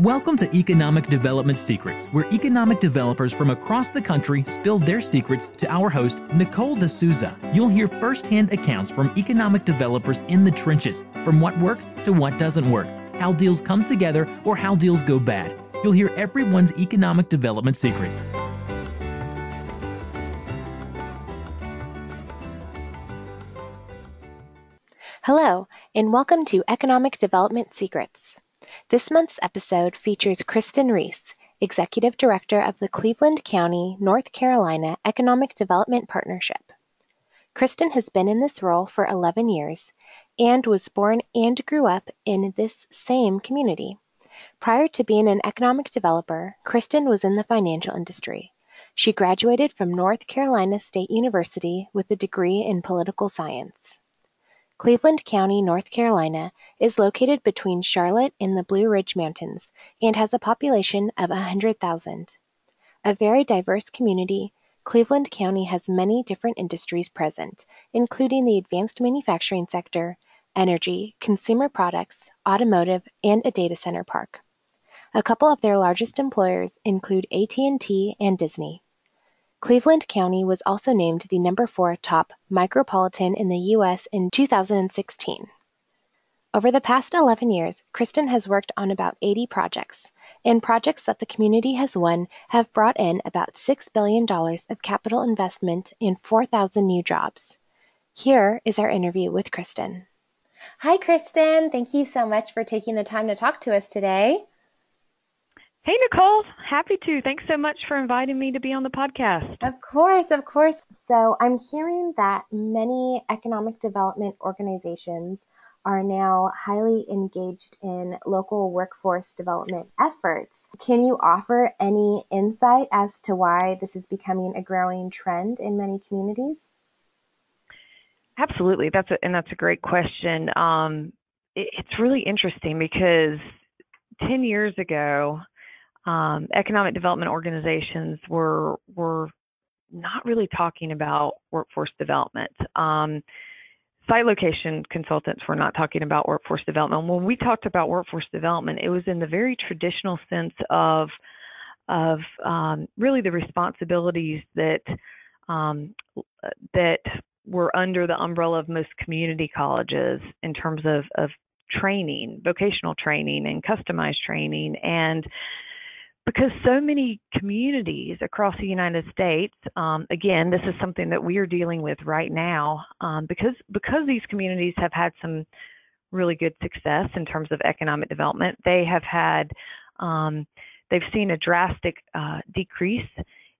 Welcome to Economic Development Secrets, where economic developers from across the country spill their secrets to our host, Nicole D'Souza. You'll hear firsthand accounts from economic developers in the trenches, from what works to what doesn't work, how deals come together or how deals go bad. You'll hear everyone's economic development secrets. Hello, and welcome to Economic Development Secrets. This month's episode features Kristin Reese, Executive Director of the Cleveland County, North Carolina Economic Development Partnership. Kristin has been in this role for 11 years and was born and grew up in this same community. Prior to being an economic developer, Kristin was in the financial industry. She graduated from North Carolina State University with a degree in political science. Cleveland County, North Carolina is located between Charlotte and the Blue Ridge Mountains and has a population of 100,000. A very diverse community, Cleveland County has many different industries present, including the advanced manufacturing sector, energy, consumer products, automotive, and a data center park. A couple of their largest employers include AT&T and Disney. Cleveland County was also named the number four top micropolitan in the U.S. in 2016. Over the past 11 years, Kristin has worked on about 80 projects, and projects that the community has won have brought in about $6 billion of capital investment and 4,000 new jobs. Here is our interview with Kristin. Hi, Kristin. Thank you so much for taking the time to talk to us today. Hey, Nicole. Happy to. Thanks so much for inviting me to be on the podcast. Of course, of course. So, I'm hearing that many economic development organizations are now highly engaged in local workforce development efforts. Can you offer any insight as to why this is becoming a growing trend in many communities? Absolutely. That's a, and that's a great question. Um, it, it's really interesting because 10 years ago, um, economic development organizations were were not really talking about workforce development. Um, site location consultants were not talking about workforce development. When we talked about workforce development, it was in the very traditional sense of of um, really the responsibilities that um, that were under the umbrella of most community colleges in terms of, of training, vocational training, and customized training, and because so many communities across the United States, um, again, this is something that we are dealing with right now, um, because because these communities have had some really good success in terms of economic development. They have had, um, they've seen a drastic uh, decrease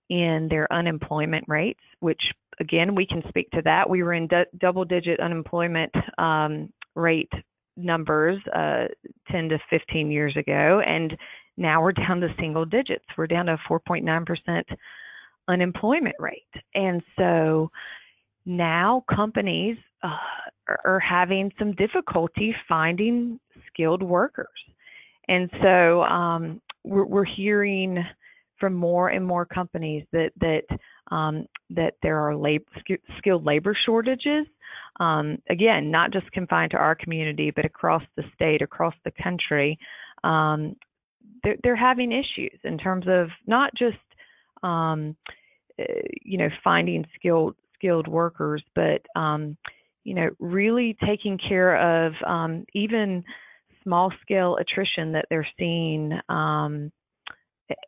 in their unemployment rates, which again we can speak to that. We were in d- double-digit unemployment um, rate numbers uh, 10 to 15 years ago, and now we're down to single digits. We're down to 4.9% unemployment rate. And so now companies uh, are, having some difficulty finding skilled workers. And so um, we're, we're, hearing from more and more companies that that um, that there are lab, skilled labor shortages. Um, again, not just confined to our community, but across the state, across the country. Um, they're, they're having issues in terms of not just um, uh, you know finding skilled skilled workers, but um, you know really taking care of um, even small scale attrition that they're seeing um,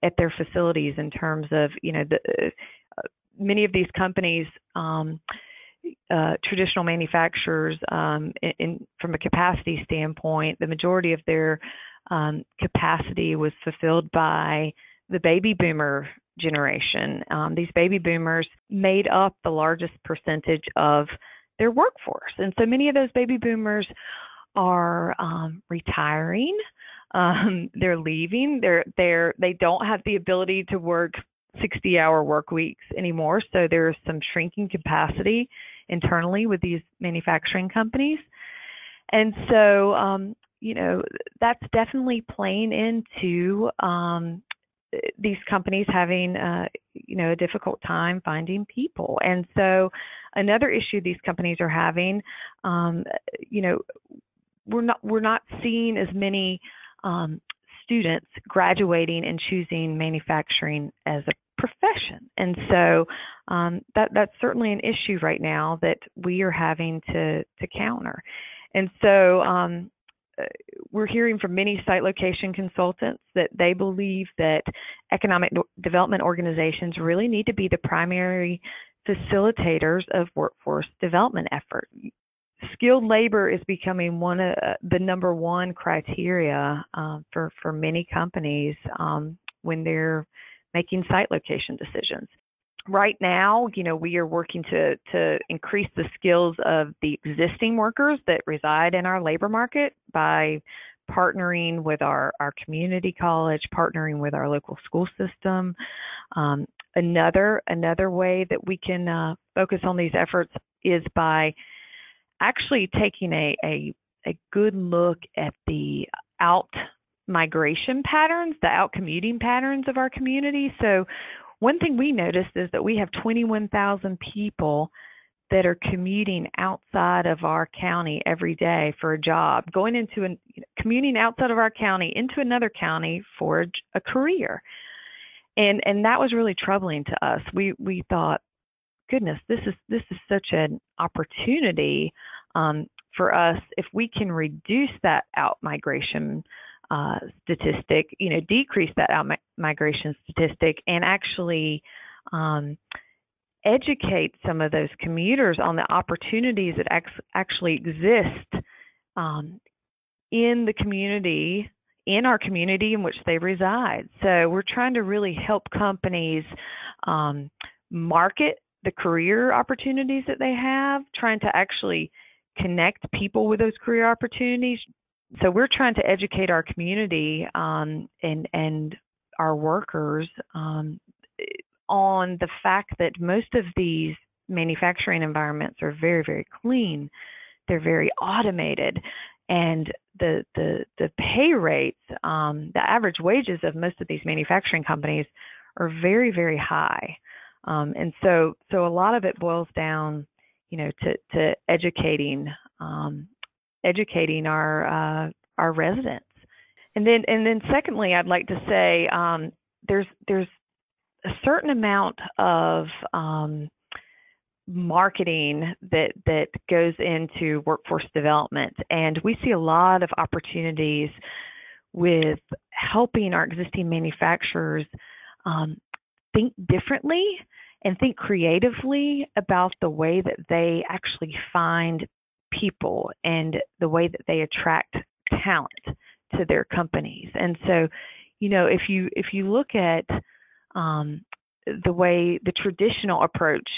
at their facilities in terms of you know the uh, many of these companies um, uh, traditional manufacturers um, in, in, from a capacity standpoint the majority of their um, capacity was fulfilled by the baby boomer generation. Um, these baby boomers made up the largest percentage of their workforce. And so many of those baby boomers are um, retiring. Um, they're leaving. They're they're they don't have the ability to work 60 hour work weeks anymore. So there's some shrinking capacity internally with these manufacturing companies. And so um, you know, that's definitely playing into um, these companies having, uh, you know, a difficult time finding people. And so, another issue these companies are having, um, you know, we're not we're not seeing as many um, students graduating and choosing manufacturing as a profession. And so um, that that's certainly an issue right now that we are having to to counter. And so um, we're hearing from many site location consultants that they believe that economic development organizations really need to be the primary facilitators of workforce development effort. Skilled labor is becoming one of uh, the number one criteria uh, for for many companies um, when they're making site location decisions. Right now, you know, we are working to to increase the skills of the existing workers that reside in our labor market by partnering with our, our community college, partnering with our local school system. Um, another another way that we can uh, focus on these efforts is by actually taking a, a a good look at the out migration patterns, the out commuting patterns of our community. So, one thing we noticed is that we have 21,000 people that are commuting outside of our county every day for a job, going into an commuting outside of our county into another county for a, a career. And and that was really troubling to us. We we thought, goodness, this is this is such an opportunity um, for us if we can reduce that out migration uh, statistic, you know, decrease that out migration statistic and actually um, educate some of those commuters on the opportunities that actually exist um, in the community, in our community in which they reside. So we're trying to really help companies um, market the career opportunities that they have, trying to actually connect people with those career opportunities, so we're trying to educate our community um, and and our workers um, on the fact that most of these manufacturing environments are very very clean, they're very automated, and the the the pay rates, um, the average wages of most of these manufacturing companies are very very high, um, and so so a lot of it boils down, you know, to to educating um, educating our uh, our residents. And then and then secondly, I'd like to say um, there's there's a certain amount of um, marketing that that goes into workforce development, and we see a lot of opportunities with helping our existing manufacturers um, think differently and think creatively about the way that they actually find people and the way that they attract talent to their companies. And so, you know, if you if you look at um, the way the traditional approach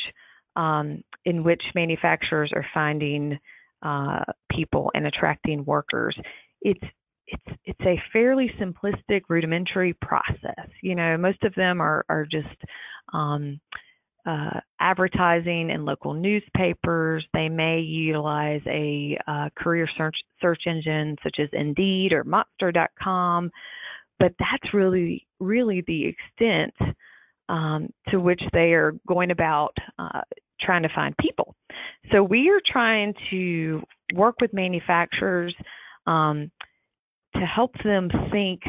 um, in which manufacturers are finding uh, people and attracting workers, it's it's it's a fairly simplistic, rudimentary process. You know, most of them are are just um, uh, advertising in local newspapers. They may utilize a uh, career search search engine such as Indeed or Monster.com, but that's really really the extent um, to which they are going about uh, trying to find people. So we are trying to work with manufacturers um, to help them think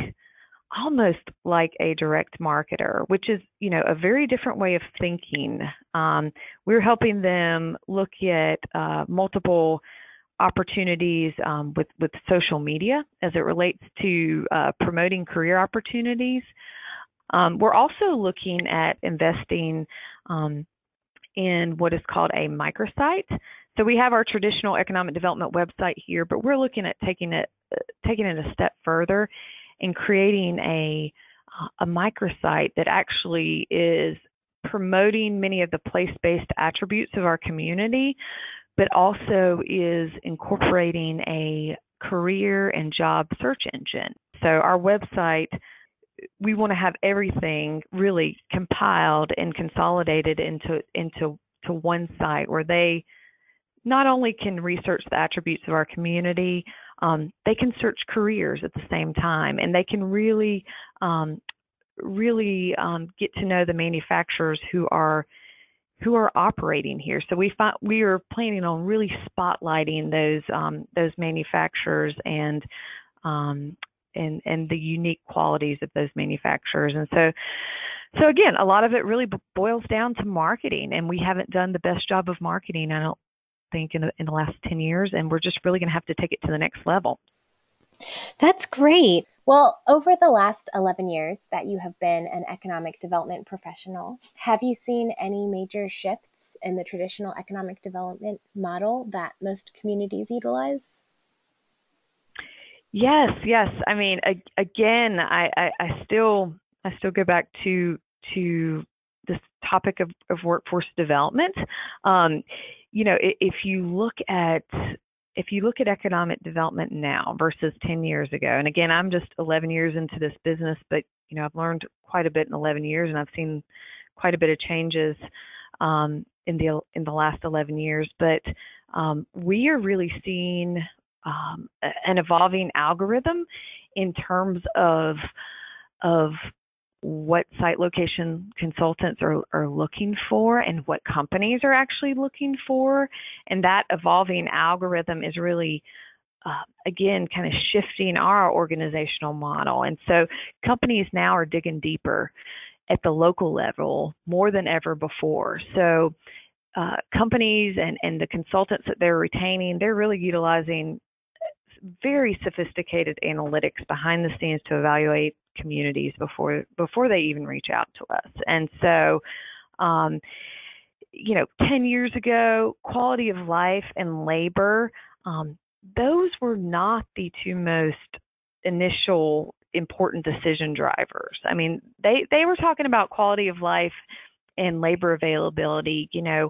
almost like a direct marketer, which is, you know, a very different way of thinking. Um, we're helping them look at uh, multiple opportunities um, with with social media as it relates to uh, promoting career opportunities. Um, we're also looking at investing um, in what is called a microsite. So we have our traditional economic development website here, but we're looking at taking it uh, taking it a step further and creating a a microsite that actually is promoting many of the place-based attributes of our community, but also is incorporating a career and job search engine. So our website we want to have everything really compiled and consolidated into into to one site where they not only can research the attributes of our community, um, they can search careers at the same time, and they can really, um, really um, get to know the manufacturers who are who are operating here. So we find, we are planning on really spotlighting those um, those manufacturers and um, and and the unique qualities of those manufacturers. And so so again, a lot of it really boils down to marketing, and we haven't done the best job of marketing. I don't think in the, in the last 10 years, and we're just really going to have to take it to the next level. That's great. Well, over the last 11 years that you have been an economic development professional, have you seen any major shifts in the traditional economic development model that most communities utilize? Yes, yes. I mean, again, I, I, I still I still go back to to this topic of, of workforce development. Um, you know, if you look at if you look at economic development now versus 10 years ago, and again, I'm just 11 years into this business, but you know, I've learned quite a bit in 11 years, and I've seen quite a bit of changes um, in the in the last 11 years. But um, we are really seeing um, an evolving algorithm in terms of of what site location consultants are, are looking for and what companies are actually looking for. And that evolving algorithm is really, uh, again, kind of shifting our organizational model. And so companies now are digging deeper at the local level more than ever before. So uh, companies and, and the consultants that they're retaining, they're really utilizing very sophisticated analytics behind the scenes to evaluate communities before before they even reach out to us. And so, um, you know, 10 years ago, quality of life and labor, um, those were not the two most initial important decision drivers. I mean, they they were talking about quality of life and labor availability. You know,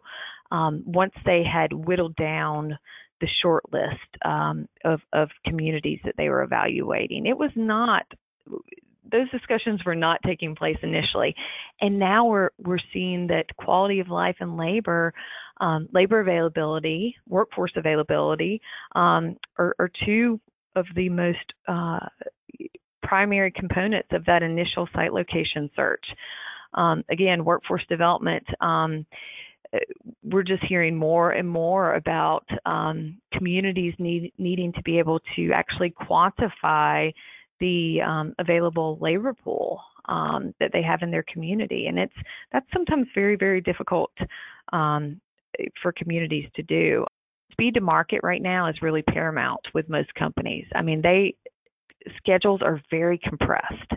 um, once they had whittled down the short list um, of, of communities that they were evaluating. It was not those discussions were not taking place initially, and now we're we're seeing that quality of life and labor, um, labor availability, workforce availability, um, are, are, two of the most uh, primary components of that initial site location search. Um, again, workforce development um, we're just hearing more and more about um, communities need, needing to be able to actually quantify the um, available labor pool um, that they have in their community, and it's that's sometimes very very difficult um, for communities to do. Speed to market right now is really paramount with most companies. I mean, they schedules are very compressed.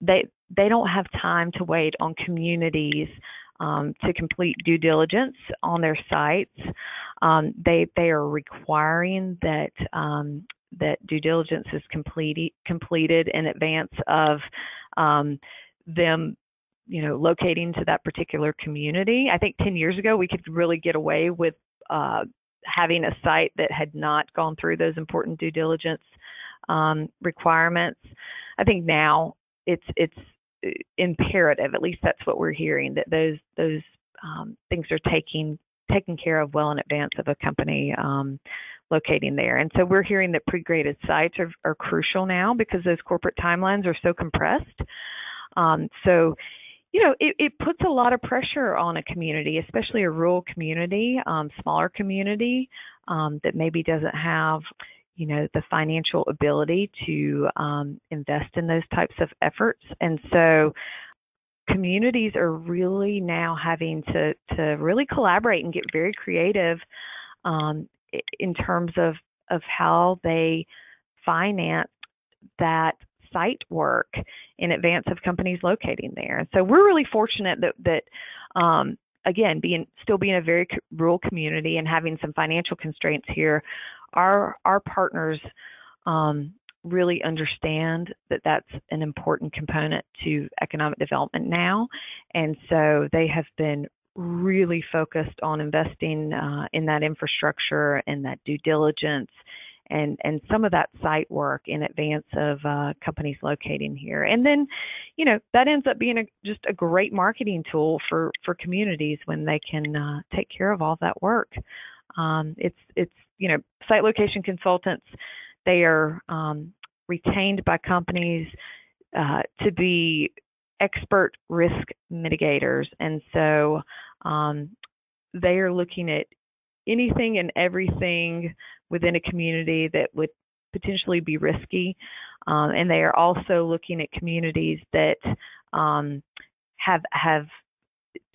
They they don't have time to wait on communities um, to complete due diligence on their sites. Um, they they are requiring that um, that due diligence is complete, completed in advance of um, them you know locating to that particular community. I think 10 years ago we could really get away with uh, having a site that had not gone through those important due diligence um, requirements. I think now it's it's imperative. At least that's what we're hearing that those those um, things are taking taken care of well in advance of a company um, locating there. And so we're hearing that pre-graded sites are, are crucial now because those corporate timelines are so compressed. Um, so you know, it, it, puts a lot of pressure on a community, especially a rural community, um, smaller community um, that maybe doesn't have you know the financial ability to um, invest in those types of efforts and so communities are really now having to to really collaborate and get very creative um, in terms of of how they finance that site work in advance of companies locating there. So we're really fortunate that that um, again being still being a very rural community and having some financial constraints here our our partners um, really understand that that's an important component to economic development now, and so they have been really focused on investing uh, in that infrastructure and that due diligence and and some of that site work in advance of uh, companies locating here. And then, you know, that ends up being a, just a great marketing tool for for communities when they can uh, take care of all that work. Um, it's it's you know site location consultants. They are um, retained by companies uh, to be expert risk mitigators, and so um, they are looking at anything and everything within a community that would potentially be risky. Um, and they are also looking at communities that um, have have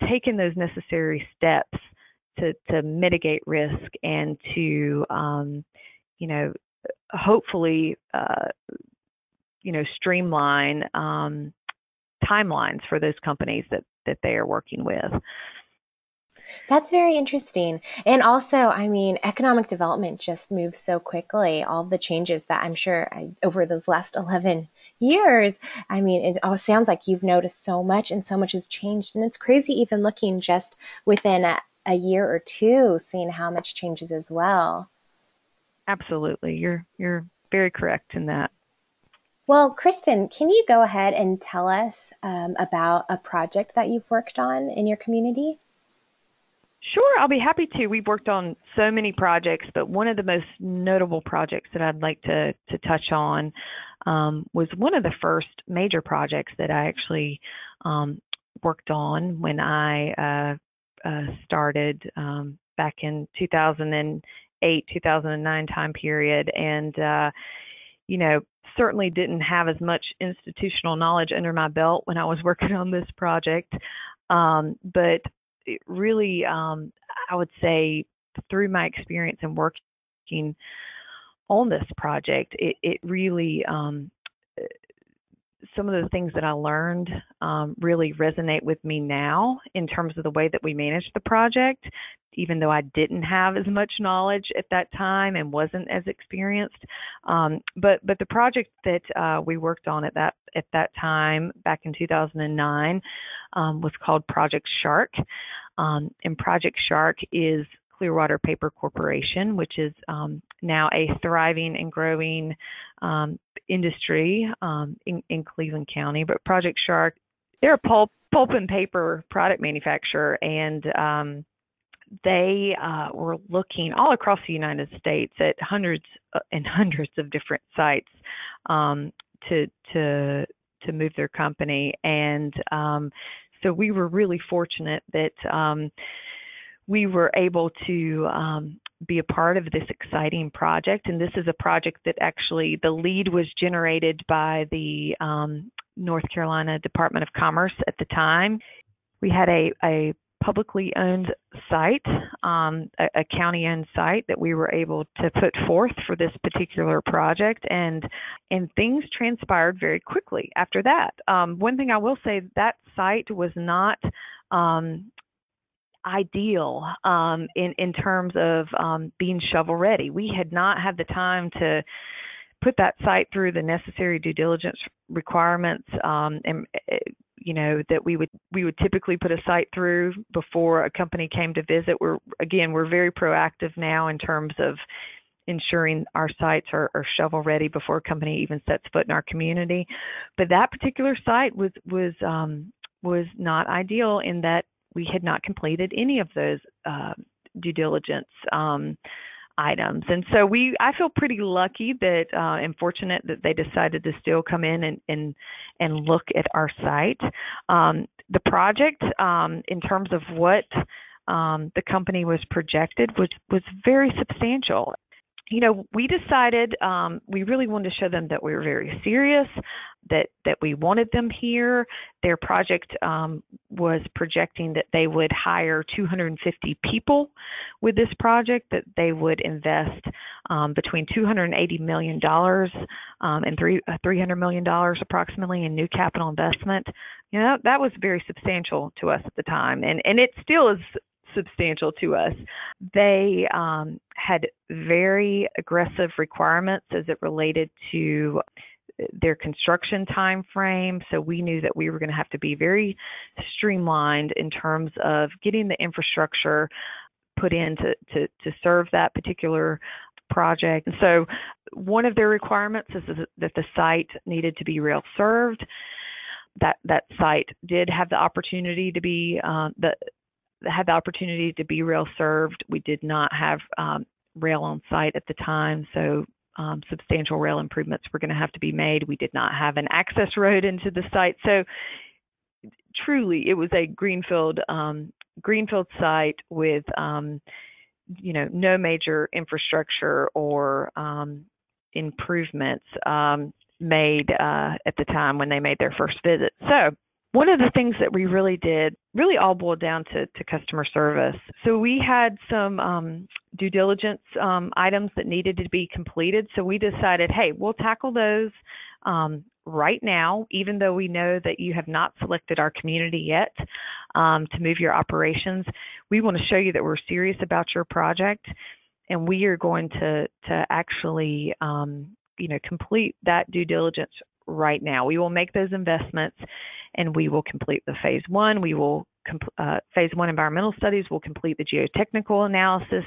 taken those necessary steps to to mitigate risk and to um, you know hopefully uh, you know streamline um, timelines for those companies that that they are working with. That's very interesting. And also, I mean, economic development just moves so quickly. All the changes that I'm sure I, over those last 11 years, I mean, it all sounds like you've noticed so much and so much has changed. And it's crazy even looking just within a, a year or two, seeing how much changes as well. Absolutely. You're, you're very correct in that. Well, Kristin, can you go ahead and tell us um, about a project that you've worked on in your community? Sure, I'll be happy to. We've worked on so many projects, but one of the most notable projects that I'd like to, to touch on um, was one of the first major projects that I actually um, worked on when I uh, uh, started um, back in 2008, 2009 time period. And, uh, you know, certainly didn't have as much institutional knowledge under my belt when I was working on this project. Um, but really, um, I would say through my experience and working on this project, it, it really um, some of the things that I learned um, really resonate with me now in terms of the way that we managed the project, even though I didn't have as much knowledge at that time and wasn't as experienced. Um, but but the project that uh, we worked on at that at that time back in 2009 um, was called Project Shark, um, and Project Shark is Clearwater Paper Corporation, which is um, now a thriving and growing um, industry um, in, in, Cleveland County. But Project Shark, they're a pulp, pulp and paper product manufacturer, and um, they uh, were looking all across the United States at hundreds uh, and hundreds of different sites um, to to to move their company, and so we were really fortunate that um, we were able to um, be a part of this exciting project. And this is a project that actually the lead was generated by the um, North Carolina Department of Commerce at the time. We had a, a publicly owned site, um, a, a county owned site that we were able to put forth for this particular project, and and things transpired very quickly after that. Um, one thing I will say that site was not um, ideal um, in in terms of um, being shovel ready. We had not had the time to put that site through the necessary due diligence requirements um, and eh, you know that we would we would typically put a site through before a company came to visit we're again we're very proactive now in terms of ensuring our sites are, are shovel ready before a company even sets foot in our community but that particular site was was um, was not ideal in that we had not completed any of those uh, due diligence um, items. And so we, I feel pretty lucky that uh, and fortunate that they decided to still come in and and and look at our site. Um, the project, um, in terms of what um, the company was projected, was was very substantial you know, we decided um, we really wanted to show them that we were very serious, that that we wanted them here. Their project um, was projecting that they would hire 250 people with this project, that they would invest um, between 280 million dollars um, and three uh, 300 million dollars approximately in new capital investment. You know, that was very substantial to us at the time, and and it still is substantial to us. They um, had very aggressive requirements as it related to their construction time frame. So we knew that we were going to have to be very streamlined in terms of getting the infrastructure put in to, to, to serve that particular project. And so one of their requirements is that the site needed to be rail served. That that site did have the opportunity to be uh, the had the opportunity to be rail served. We did not have um, rail on site at the time, so um, substantial rail improvements were going to have to be made. We did not have an access road into the site, so truly it was a greenfield um, greenfield site with um, you know no major infrastructure or um, improvements. Um, made uh, at the time when they made their first visit. So one of the things that we really did really all boiled down to, to customer service. So we had some um, due diligence um, items that needed to be completed. So we decided, hey, we'll tackle those um, right now, even though we know that you have not selected our community yet um, to move your operations. We want to show you that we're serious about your project, and we are going to to actually um, you know complete that due diligence right now. We will make those investments and we will complete the phase one. We will uh, phase one environmental studies. We'll complete the geotechnical analysis.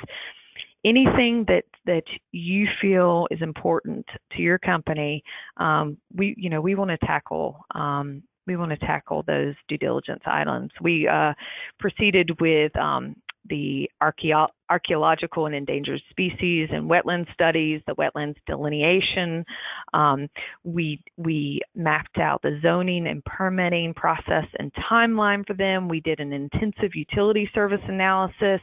Anything that that you feel is important to your company, um, we you know we want to tackle. Um, we want to tackle those due diligence items. We uh, proceeded with um, the archeo- archaeological and endangered species and wetland studies, the wetlands delineation. Um, we we mapped out the zoning and permitting process and timeline for them. We did an intensive utility service analysis.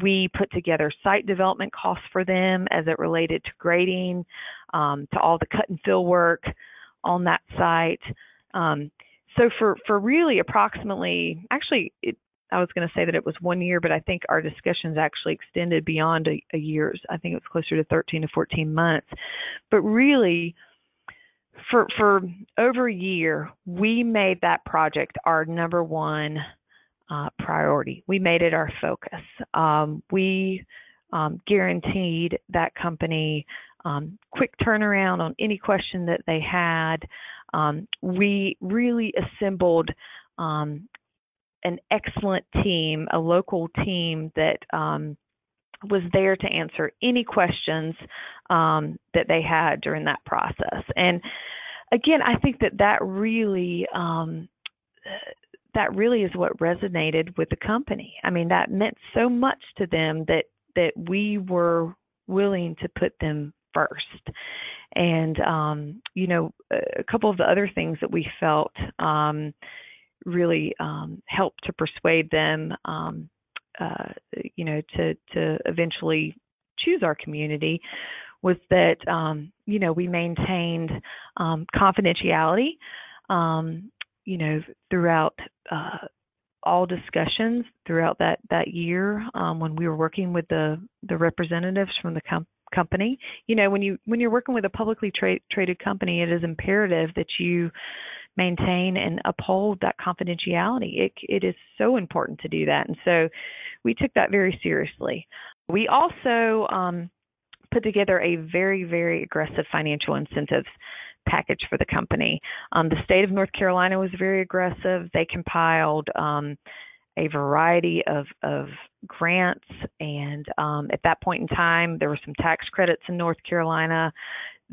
We put together site development costs for them as it related to grading, um, to all the cut and fill work on that site. Um, so for for really approximately, actually, it, I was going to say that it was one year, but I think our discussions actually extended beyond a, a year's. I think it was closer to 13 to 14 months. But really, for for over a year, we made that project our number one uh, priority. We made it our focus. Um, we um, guaranteed that company um, quick turnaround on any question that they had. Um, we really assembled um, an excellent team, a local team that um, was there to answer any questions um, that they had during that process. And again, I think that that really um, that really is what resonated with the company. I mean, that meant so much to them that that we were willing to put them first. And um, you know, a couple of the other things that we felt um, really um, help to persuade them, um, uh, you know, to to eventually choose our community was that um, you know we maintained um, confidentiality, um, you know, throughout. Uh, all discussions throughout that that year um, when we were working with the the representatives from the com- company. You know, when you when you're working with a publicly tra- traded company, it is imperative that you maintain and uphold that confidentiality. It, it is so important to do that. And so we took that very seriously. We also um, put together a very, very aggressive financial incentives package for the company. Um, the state of North Carolina was very aggressive. They compiled um, a variety of, of grants, and um, at that point in time, there were some tax credits in North Carolina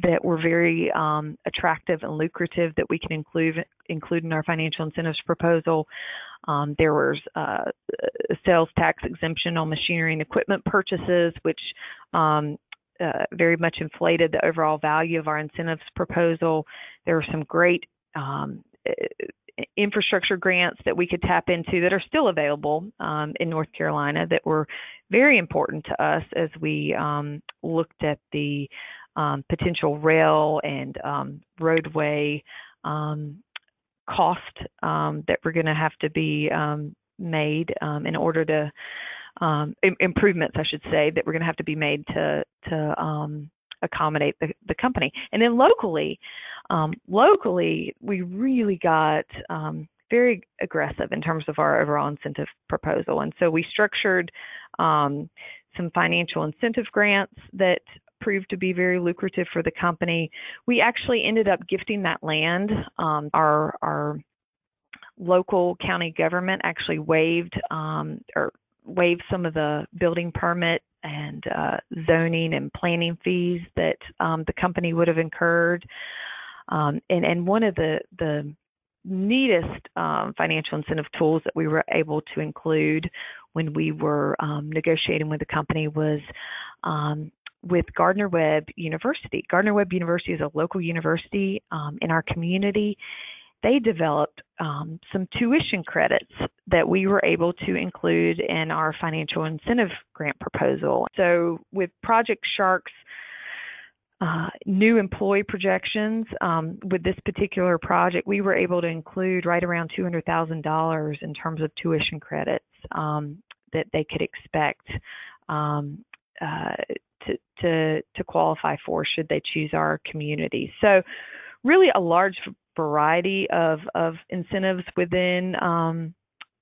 that were very um, attractive and lucrative that we can include include in our financial incentives proposal. Um, there was uh, a sales tax exemption on machinery and equipment purchases, which um, uh, very much inflated the overall value of our incentives proposal. There were some great um, infrastructure grants that we could tap into that are still available um, in North Carolina that were very important to us as we um, looked at the um, potential rail and um, roadway um, cost um, that we're going to have to be um, made in order to improvements, I should say, that we're going to have to be made to to accommodate the, the company. And then locally, locally, we really got very aggressive in terms of our overall incentive proposal. And so we structured um, some financial incentive grants that proved to be very lucrative for the company. We actually ended up gifting that land. Um, our our local county government actually waived um, or waived some of the building permit and uh, zoning and planning fees that um, the company would have incurred. Um, and and one of the the neatest um, financial incentive tools that we were able to include when we were um, negotiating with the company was um, with Gardner Webb University. Gardner Webb University is a local university um, in our community. They developed um, some tuition credits that we were able to include in our financial incentive grant proposal. So, with Project Sharks uh, new employee projections um, with this particular project, we were able to include right around $200,000 in terms of tuition credits um, that they could expect um, uh, to, to, qualify for should they choose our community. So, really, a large variety of, of incentives within um,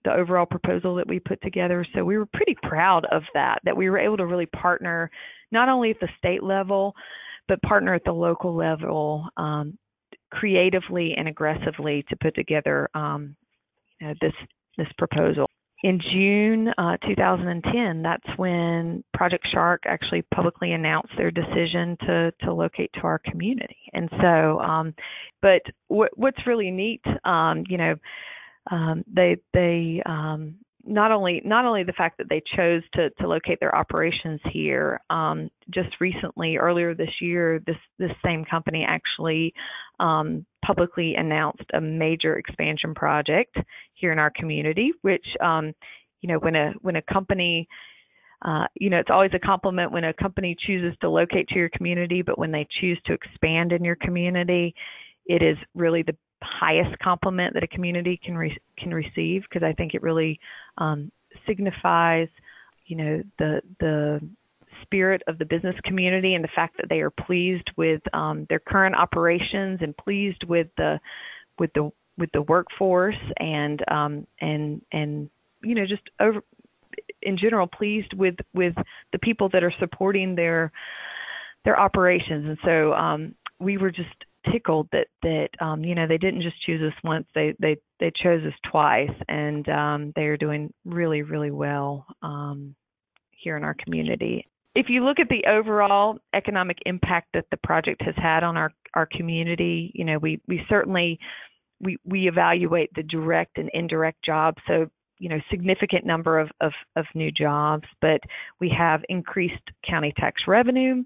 the overall proposal that we put together. So we were pretty proud of that, that we were able to really partner not only at the state level, but partner at the local level um, creatively and aggressively to put together um, you know, this this proposal. In June uh, 2010, that's when Project Shark actually publicly announced their decision to to locate to our community. And so, um, but what, what's really neat, um, you know, um, they they um, not only not only the fact that they chose to to locate their operations here. Um, just recently, earlier this year, this this same company actually um, publicly announced a major expansion project here in our community. Which um, you know, when a when a company uh, you know, it's always a compliment when a company chooses to locate to your community, but when they choose to expand in your community, it is really the highest compliment that a community can re- can receive because I think it really um, signifies, you know, the the spirit of the business community and the fact that they are pleased with um, their current operations and pleased with the with the with the workforce and um, and and you know just over in general pleased with with the people that are supporting their their operations. And so um, we were just tickled that that um, you know they didn't just choose us once they they they chose us twice and um, they are doing really really well um, here in our community. If you look at the overall economic impact that the project has had on our our community you know we we certainly we we evaluate the direct and indirect jobs so you know significant number of, of, of new jobs but we have increased county tax revenue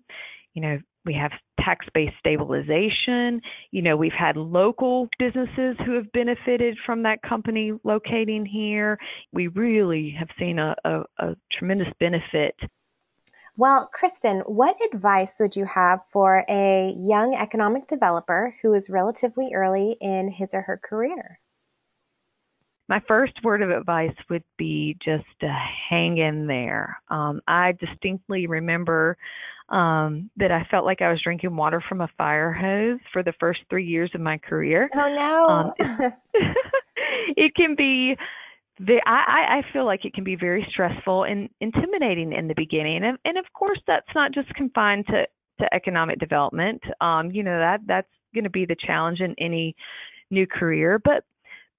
you know we have tax based stabilization. You know, we've had local businesses who have benefited from that company locating here. We really have seen a, a, a tremendous benefit. Well, Kristin, what advice would you have for a young economic developer who is relatively early in his or her career? My first word of advice would be just to hang in there. Um, I distinctly remember um, that I felt like I was drinking water from a fire hose for the first three years of my career. Oh no! Um, it, it can be. The, I, I feel like it can be very stressful and intimidating in the beginning, and, and of course that's not just confined to, to economic development. Um, you know that that's going to be the challenge in any new career, but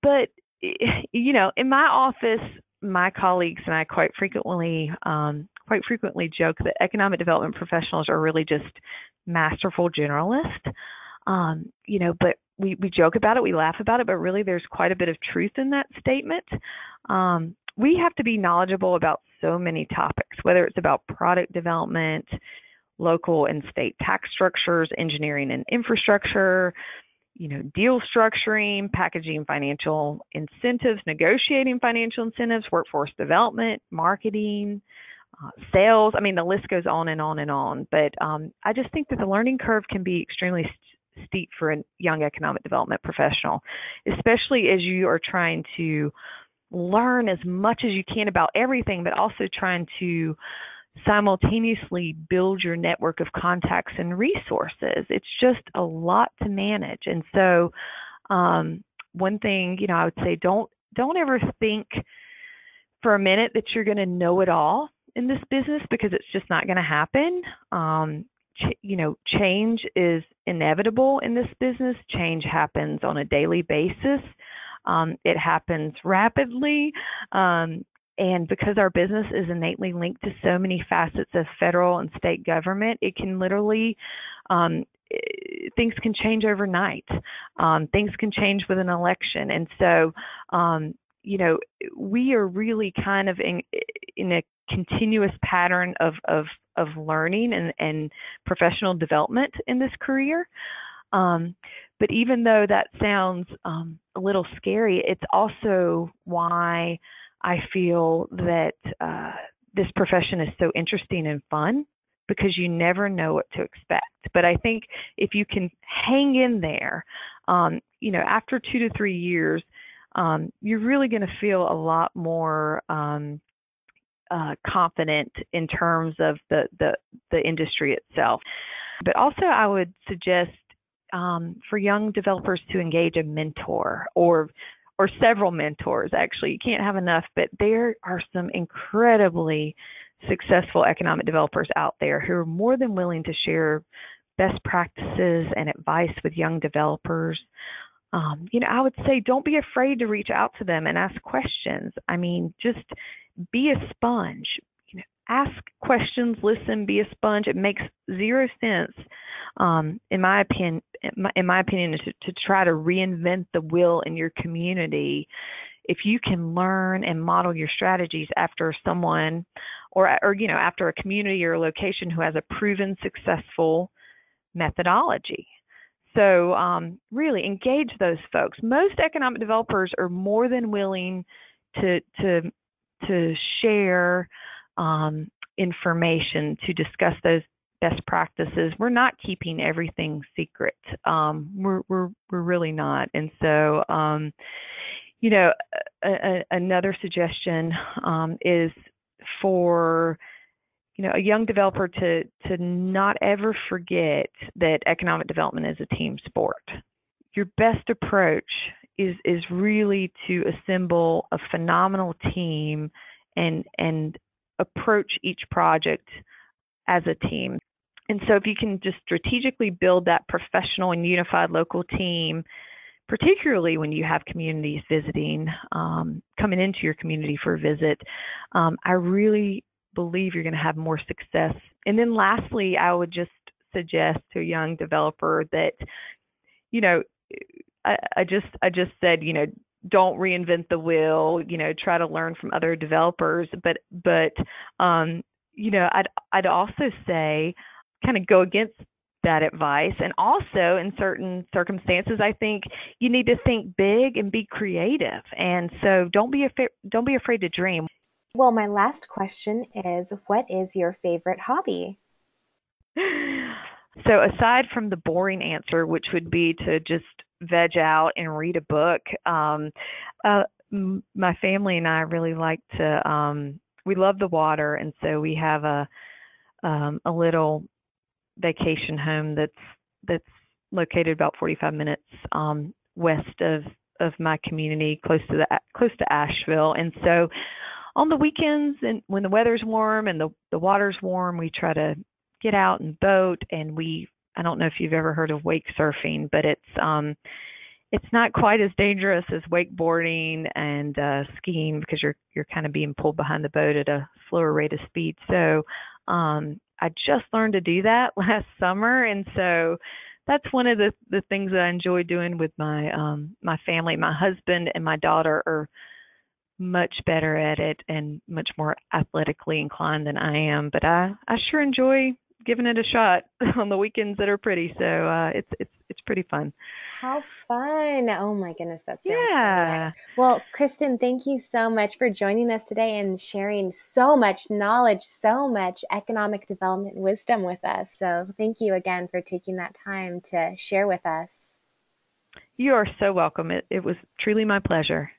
but you know in my office, my colleagues and I quite frequently um, quite frequently joke that economic development professionals are really just masterful generalists. Um, you know, but we, we joke about it, we laugh about it, but really there's quite a bit of truth in that statement. Um, we have to be knowledgeable about so many topics, whether it's about product development, local and state tax structures, engineering and infrastructure, you know, deal structuring, packaging financial incentives, negotiating financial incentives, workforce development, marketing, sales. I mean, the list goes on and on and on. But um, I just think that the learning curve can be extremely st- steep for a young economic development professional, especially as you are trying to learn as much as you can about everything, but also trying to simultaneously build your network of contacts and resources. It's just a lot to manage. And so, um, one thing, you know, I would say don't don't ever think for a minute that you're going to know it all in this business because it's just not going to happen. Um, ch- you know, change is inevitable in this business. Change happens on a daily basis. Um, it happens rapidly. Um, and because our business is innately linked to so many facets of federal and state government, it can literally, um, things can change overnight. Um, things can change with an election. And so, um, you know, we are really kind of in, in a continuous pattern of of of learning and and professional development in this career. Um, but even though that sounds um, a little scary, it's also why I feel that uh, this profession is so interesting and fun because you never know what to expect. But I think if you can hang in there, um, you know, after two to three years, um, you're really going to feel a lot more um, uh, confident in terms of the, the, the industry itself. But also, I would suggest um, for young developers to engage a mentor or or several mentors. Actually, you can't have enough, but there are some incredibly successful economic developers out there who are more than willing to share best practices and advice with young developers. Um, you know, I would say don't be afraid to reach out to them and ask questions. I mean, just be a sponge. You know, ask questions, listen, be a sponge. It makes zero sense, um, in my opinion. In my, opinion, to, to try to reinvent the wheel in your community. If you can learn and model your strategies after someone, or or you know, after a community or a location who has a proven successful methodology. So, um, really engage those folks. Most economic developers are more than willing to to to share um, information to discuss those best practices. We're not keeping everything secret. Um, we're we're we're really not. And so, um, you know, a, a, another suggestion um, is for you know a young developer to to not ever forget that economic development is a team sport. Your best approach is is really to assemble a phenomenal team and and approach each project as a team. And so if you can just strategically build that professional and unified local team, particularly when you have communities visiting, um, coming into your community for a visit, um, I really believe you're going to have more success. And then lastly, I would just suggest to a young developer that, you know, I, I just I just said, you know, don't reinvent the wheel you know try to learn from other developers. But but um you know i'd i'd also say kind of go against that advice. And also in certain circumstances i think you need to think big and be creative. And so don't be afraid don't be afraid to dream well my last question is what is your favorite hobby so aside from the boring answer which would be to just veg out and read a book. Um, uh, m- my family and I really like to. Um, we love the water, and so we have a um, a little vacation home that's that's located about 45 minutes um, west of of my community, close to the close to Asheville, and so on the weekends and when the weather's warm and the the water's warm, we try to get out and boat and we I don't know if you've ever heard of wake surfing, but it's um, it's not quite as dangerous as wakeboarding and uh, skiing because you're you're kind of being pulled behind the boat at a slower rate of speed. So um, I just learned to do that last summer, and so that's one of the the things that I enjoy doing with my um, my family. My husband and my daughter are much better at it and much more athletically inclined than I am, but I I sure enjoy giving it a shot on the weekends that are pretty. So uh, it's it's it's pretty fun. How fun! Oh my goodness, that's yeah. Well, Kristin, thank you so much for joining us today and sharing so much knowledge, so much economic development wisdom with us. So thank you again for taking that time to share with us. You are so welcome. It, it was truly my pleasure.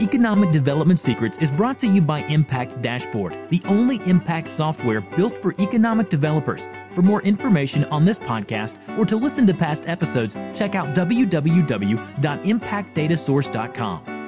Economic Development Secrets is brought to you by Impact Dashboard, the only impact software built for economic developers. For more information on this podcast or to listen to past episodes, check out www.impactdatasource.com.